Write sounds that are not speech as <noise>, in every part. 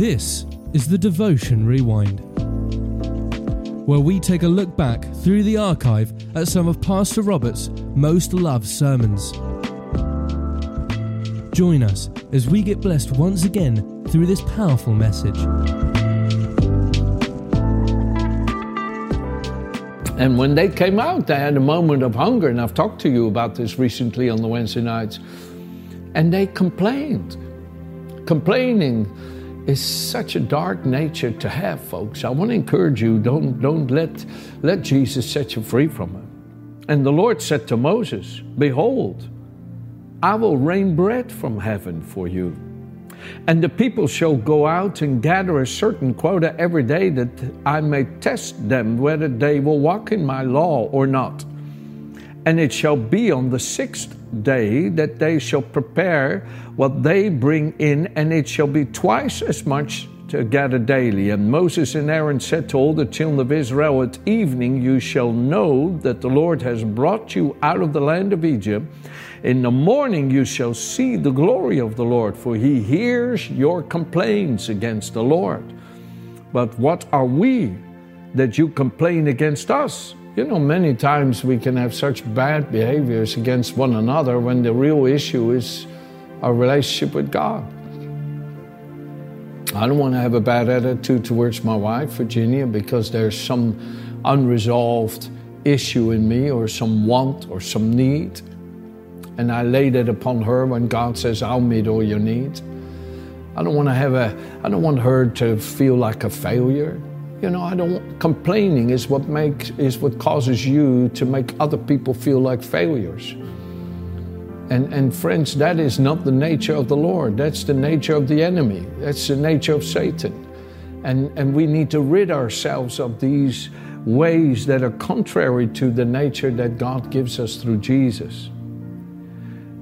This is the Devotion Rewind, where we take a look back through the archive at some of Pastor Robert's most loved sermons. Join us as we get blessed once again through this powerful message. And when they came out, they had a moment of hunger, and I've talked to you about this recently on the Wednesday nights, and they complained. Complaining is such a dark nature to have, folks. I want to encourage you, don't, don't let, let Jesus set you free from it. And the Lord said to Moses, Behold, I will rain bread from heaven for you. And the people shall go out and gather a certain quota every day that I may test them whether they will walk in my law or not. And it shall be on the sixth day that they shall prepare what they bring in, and it shall be twice as much to gather daily. And Moses and Aaron said to all the children of Israel, At evening you shall know that the Lord has brought you out of the land of Egypt. In the morning you shall see the glory of the Lord, for he hears your complaints against the Lord. But what are we that you complain against us? You know, many times we can have such bad behaviors against one another when the real issue is our relationship with God. I don't want to have a bad attitude towards my wife, Virginia, because there's some unresolved issue in me or some want or some need. And I lay that upon her when God says, I'll meet all your needs. I don't want to have a, I don't want her to feel like a failure. You know, I don't complaining is what makes is what causes you to make other people feel like failures. And and friends, that is not the nature of the Lord. That's the nature of the enemy. That's the nature of Satan. And and we need to rid ourselves of these ways that are contrary to the nature that God gives us through Jesus.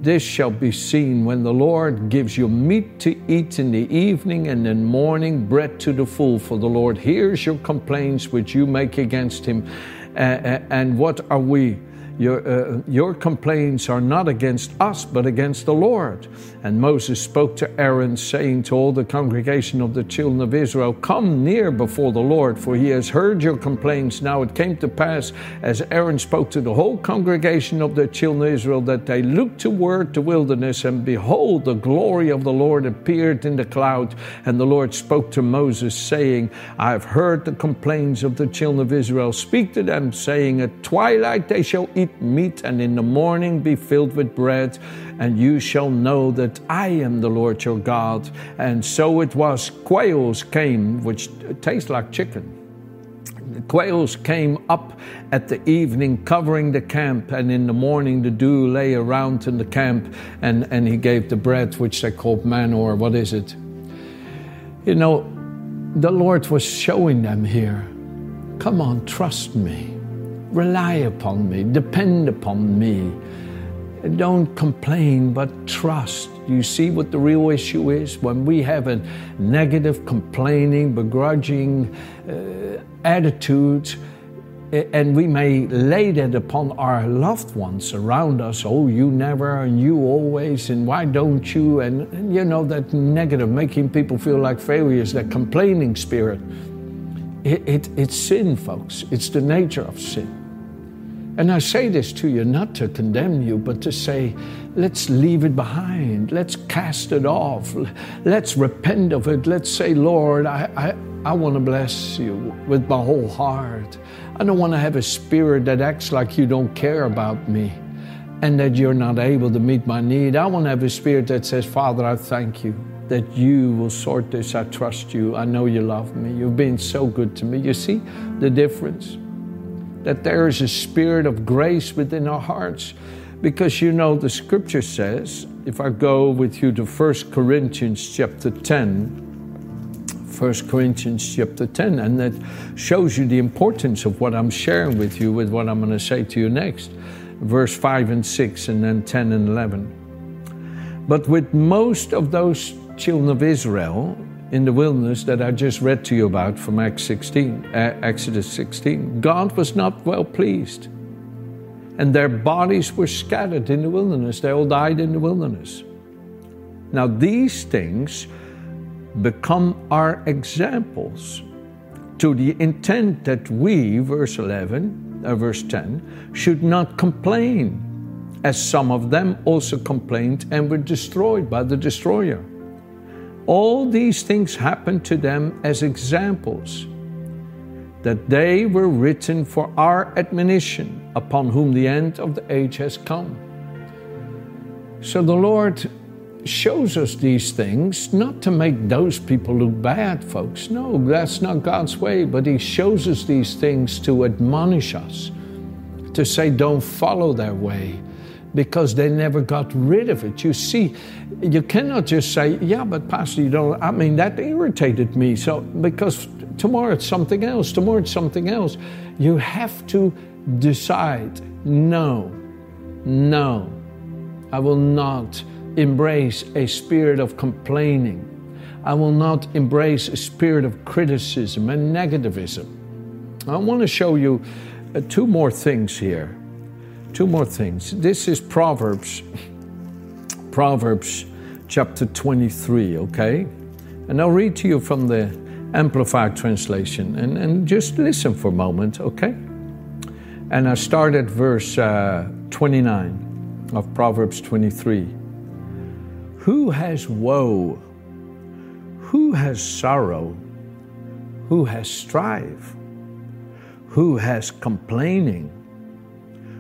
This shall be seen when the Lord gives you meat to eat in the evening and in morning bread to the full. For the Lord hears your complaints which you make against him. Uh, and what are we? Your, uh, your complaints are not against us, but against the Lord. And Moses spoke to Aaron, saying to all the congregation of the children of Israel, Come near before the Lord, for he has heard your complaints. Now it came to pass, as Aaron spoke to the whole congregation of the children of Israel, that they looked toward the wilderness, and behold, the glory of the Lord appeared in the cloud. And the Lord spoke to Moses, saying, I have heard the complaints of the children of Israel. Speak to them, saying, At twilight they shall eat meat, and in the morning be filled with bread, and you shall know that I am the Lord your God. And so it was. Quails came, which taste like chicken. The quails came up at the evening, covering the camp, and in the morning the dew lay around in the camp, and, and he gave the bread, which they called manna, or what is it? You know, the Lord was showing them here come on, trust me. Rely upon me, depend upon me. Don't complain, but trust. You see what the real issue is? When we have a negative, complaining, begrudging uh, attitude, and we may lay that upon our loved ones around us. Oh, you never, and you always, and why don't you? And, and you know, that negative, making people feel like failures, that complaining spirit. It, it, it's sin, folks. It's the nature of sin. And I say this to you not to condemn you, but to say, let's leave it behind. Let's cast it off. Let's repent of it. Let's say, Lord, I, I, I want to bless you with my whole heart. I don't want to have a spirit that acts like you don't care about me and that you're not able to meet my need. I want to have a spirit that says, Father, I thank you that you will sort this. I trust you. I know you love me. You've been so good to me. You see the difference? That there is a spirit of grace within our hearts. Because you know, the scripture says, if I go with you to 1 Corinthians chapter 10, 1 Corinthians chapter 10, and that shows you the importance of what I'm sharing with you, with what I'm going to say to you next. Verse 5 and 6, and then 10 and 11. But with most of those children of Israel, in the wilderness that I just read to you about from Acts 16, uh, Exodus 16, God was not well pleased. And their bodies were scattered in the wilderness. They all died in the wilderness. Now, these things become our examples to the intent that we, verse 11, uh, verse 10, should not complain, as some of them also complained and were destroyed by the destroyer. All these things happened to them as examples, that they were written for our admonition, upon whom the end of the age has come. So the Lord shows us these things not to make those people look bad, folks. No, that's not God's way. But He shows us these things to admonish us, to say, don't follow their way because they never got rid of it. You see, you cannot just say, yeah, but Pastor, you don't, I mean, that irritated me. So, because tomorrow it's something else, tomorrow it's something else. You have to decide, no, no, I will not embrace a spirit of complaining. I will not embrace a spirit of criticism and negativism. I want to show you uh, two more things here. Two more things. This is Proverbs, Proverbs chapter 23, okay? And I'll read to you from the Amplified Translation and, and just listen for a moment, okay? And I start at verse uh, 29 of Proverbs 23. Who has woe? Who has sorrow? Who has strife? Who has complaining?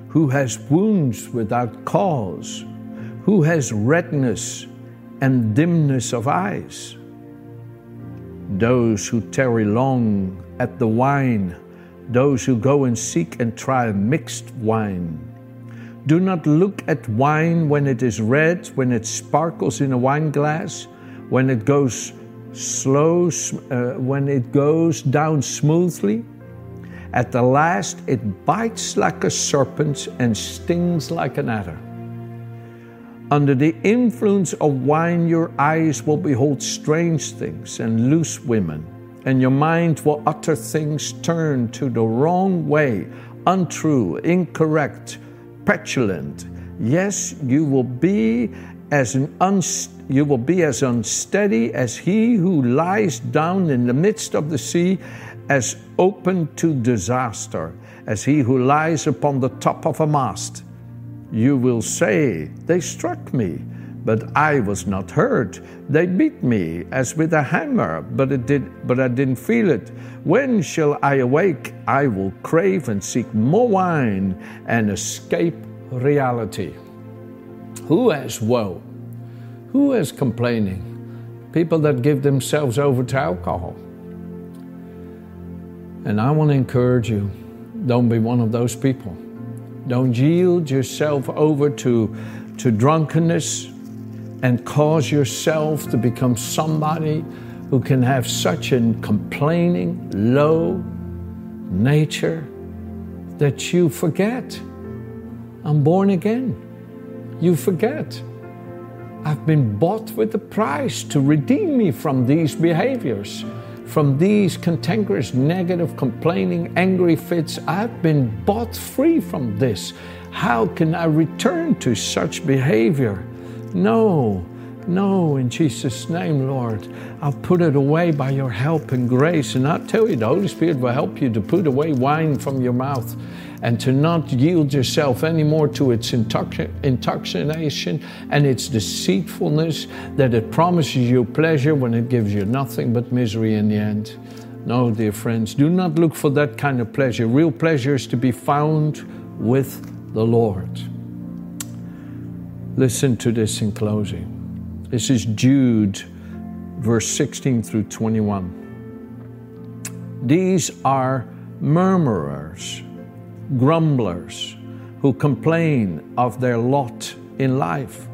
Who has wounds without cause? Who has redness and dimness of eyes? Those who tarry long at the wine, those who go and seek and try mixed wine do not look at wine when it is red, when it sparkles in a wine glass, when it goes slow, uh, when it goes down smoothly. At the last, it bites like a serpent and stings like an adder. Under the influence of wine, your eyes will behold strange things and loose women, and your mind will utter things turned to the wrong way, untrue, incorrect, petulant. Yes, you will be as an unst- you will be as unsteady as he who lies down in the midst of the sea, as open to disaster as he who lies upon the top of a mast. You will say, They struck me, but I was not hurt. They beat me as with a hammer, but it did but I didn't feel it. When shall I awake? I will crave and seek more wine and escape reality. Who has woe? Who is complaining? People that give themselves over to alcohol. And I want to encourage you don't be one of those people. Don't yield yourself over to, to drunkenness and cause yourself to become somebody who can have such a complaining, low nature that you forget. I'm born again. You forget. I've been bought with a price to redeem me from these behaviors, from these cantankerous, negative, complaining, angry fits. I've been bought free from this. How can I return to such behavior? No, no, in Jesus' name, Lord. I'll put it away by your help and grace. And I tell you, the Holy Spirit will help you to put away wine from your mouth and to not yield yourself anymore to its intoxication and its deceitfulness that it promises you pleasure when it gives you nothing but misery in the end. No, dear friends, do not look for that kind of pleasure. Real pleasure is to be found with the Lord. Listen to this in closing. This is Jude, verse 16 through 21. These are murmurers grumblers who complain of their lot in life,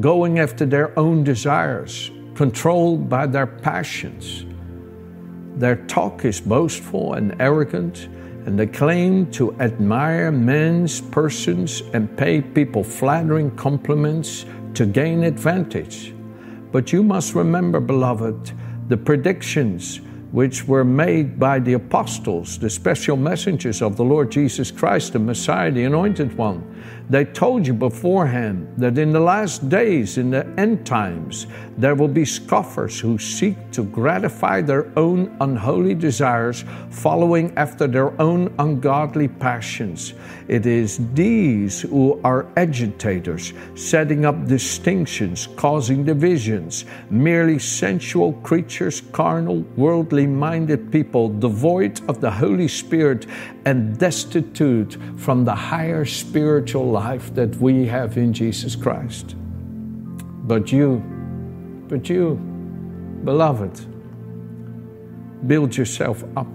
going after their own desires, controlled by their passions. Their talk is boastful and arrogant, and they claim to admire men's persons and pay people flattering compliments to gain advantage. But you must remember, beloved, the predictions which were made by the apostles, the special messengers of the Lord Jesus Christ, the Messiah, the Anointed One. They told you beforehand that in the last days, in the end times, There will be scoffers who seek to gratify their own unholy desires, following after their own ungodly passions. It is these who are agitators, setting up distinctions, causing divisions, merely sensual creatures, carnal, worldly minded people, devoid of the Holy Spirit and destitute from the higher spiritual life that we have in Jesus Christ. But you, but you, beloved, build yourself up,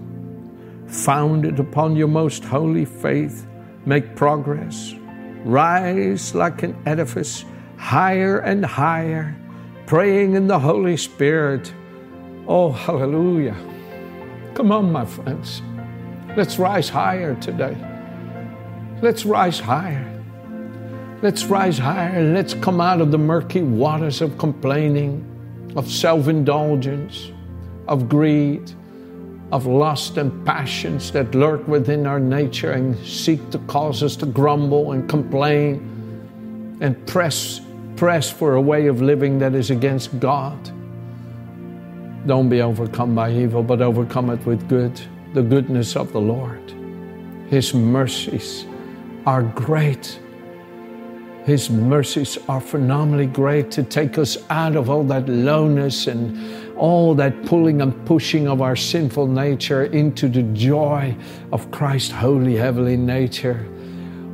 founded upon your most holy faith, make progress, rise like an edifice, higher and higher, praying in the Holy Spirit. Oh, hallelujah. Come on, my friends. Let's rise higher today. Let's rise higher. Let's rise higher and let's come out of the murky waters of complaining, of self indulgence, of greed, of lust and passions that lurk within our nature and seek to cause us to grumble and complain and press, press for a way of living that is against God. Don't be overcome by evil, but overcome it with good, the goodness of the Lord. His mercies are great his mercies are phenomenally great to take us out of all that lowness and all that pulling and pushing of our sinful nature into the joy of Christ's holy, heavenly nature.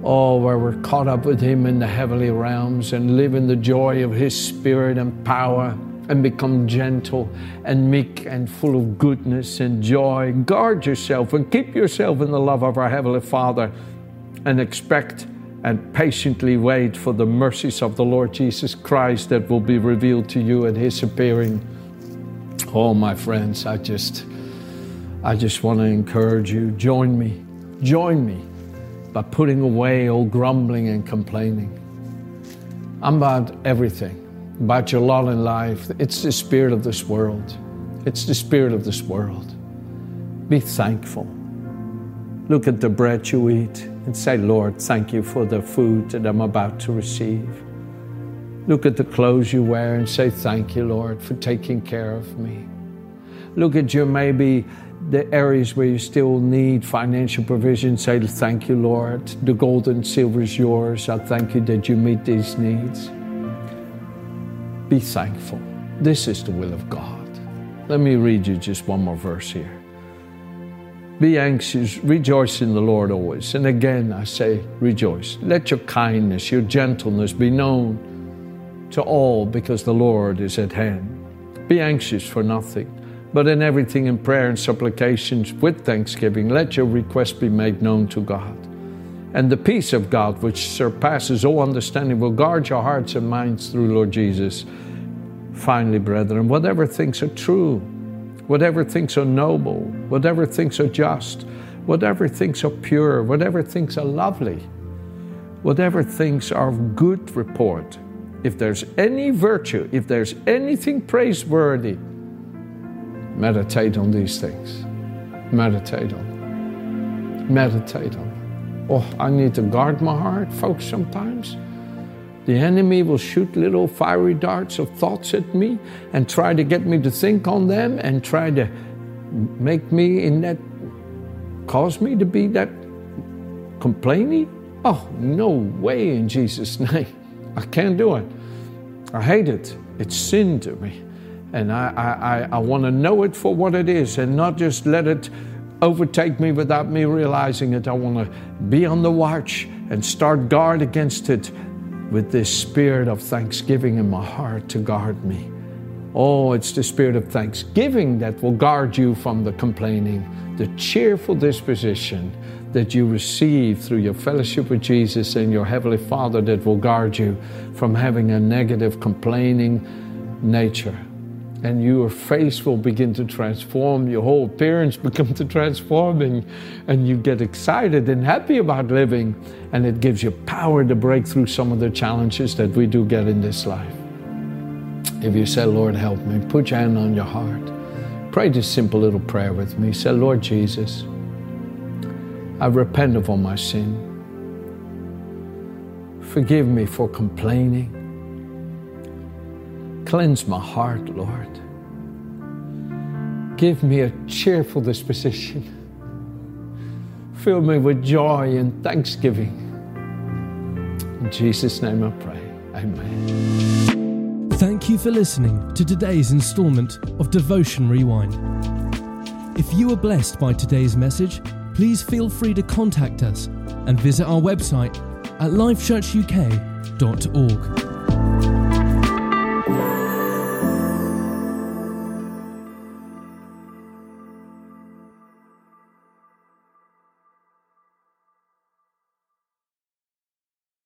Oh, where we're caught up with Him in the heavenly realms and live in the joy of His Spirit and power and become gentle and meek and full of goodness and joy. Guard yourself and keep yourself in the love of our Heavenly Father and expect and patiently wait for the mercies of the Lord Jesus Christ that will be revealed to you at his appearing. Oh, my friends, I just I just want to encourage you. Join me. Join me by putting away all grumbling and complaining. I'm about everything, about your lot in life. It's the spirit of this world. It's the spirit of this world. Be thankful. Look at the bread you eat and say, Lord, thank you for the food that I'm about to receive. Look at the clothes you wear and say, Thank you, Lord, for taking care of me. Look at your maybe the areas where you still need financial provision. Say, Thank you, Lord. The gold and silver is yours. I thank you that you meet these needs. Be thankful. This is the will of God. Let me read you just one more verse here. Be anxious, rejoice in the Lord always. And again, I say, rejoice. Let your kindness, your gentleness be known to all because the Lord is at hand. Be anxious for nothing, but in everything in prayer and supplications with thanksgiving, let your requests be made known to God. And the peace of God, which surpasses all understanding, will guard your hearts and minds through Lord Jesus. Finally, brethren, whatever things are true, whatever things are noble, whatever things are just, whatever things are pure, whatever things are lovely, whatever things are of good report, if there's any virtue, if there's anything praiseworthy, meditate on these things. Meditate on. Meditate on. Oh, I need to guard my heart, folks, sometimes. The enemy will shoot little fiery darts of thoughts at me and try to get me to think on them and try to make me in that, cause me to be that complaining. Oh, no way in Jesus' <laughs> name. I can't do it. I hate it. It's sin to me. And I, I, I want to know it for what it is and not just let it overtake me without me realizing it. I want to be on the watch and start guard against it with this spirit of thanksgiving in my heart to guard me. Oh, it's the spirit of thanksgiving that will guard you from the complaining, the cheerful disposition that you receive through your fellowship with Jesus and your Heavenly Father that will guard you from having a negative, complaining nature and your face will begin to transform, your whole appearance <laughs> begin to transforming, and you get excited and happy about living, and it gives you power to break through some of the challenges that we do get in this life. If you say, Lord, help me, put your hand on your heart. Pray this simple little prayer with me. Say, Lord Jesus, I repent of all my sin. Forgive me for complaining Cleanse my heart, Lord. Give me a cheerful disposition. Fill me with joy and thanksgiving. In Jesus' name I pray. Amen. Thank you for listening to today's installment of Devotion Rewind. If you were blessed by today's message, please feel free to contact us and visit our website at lifechurchuk.org.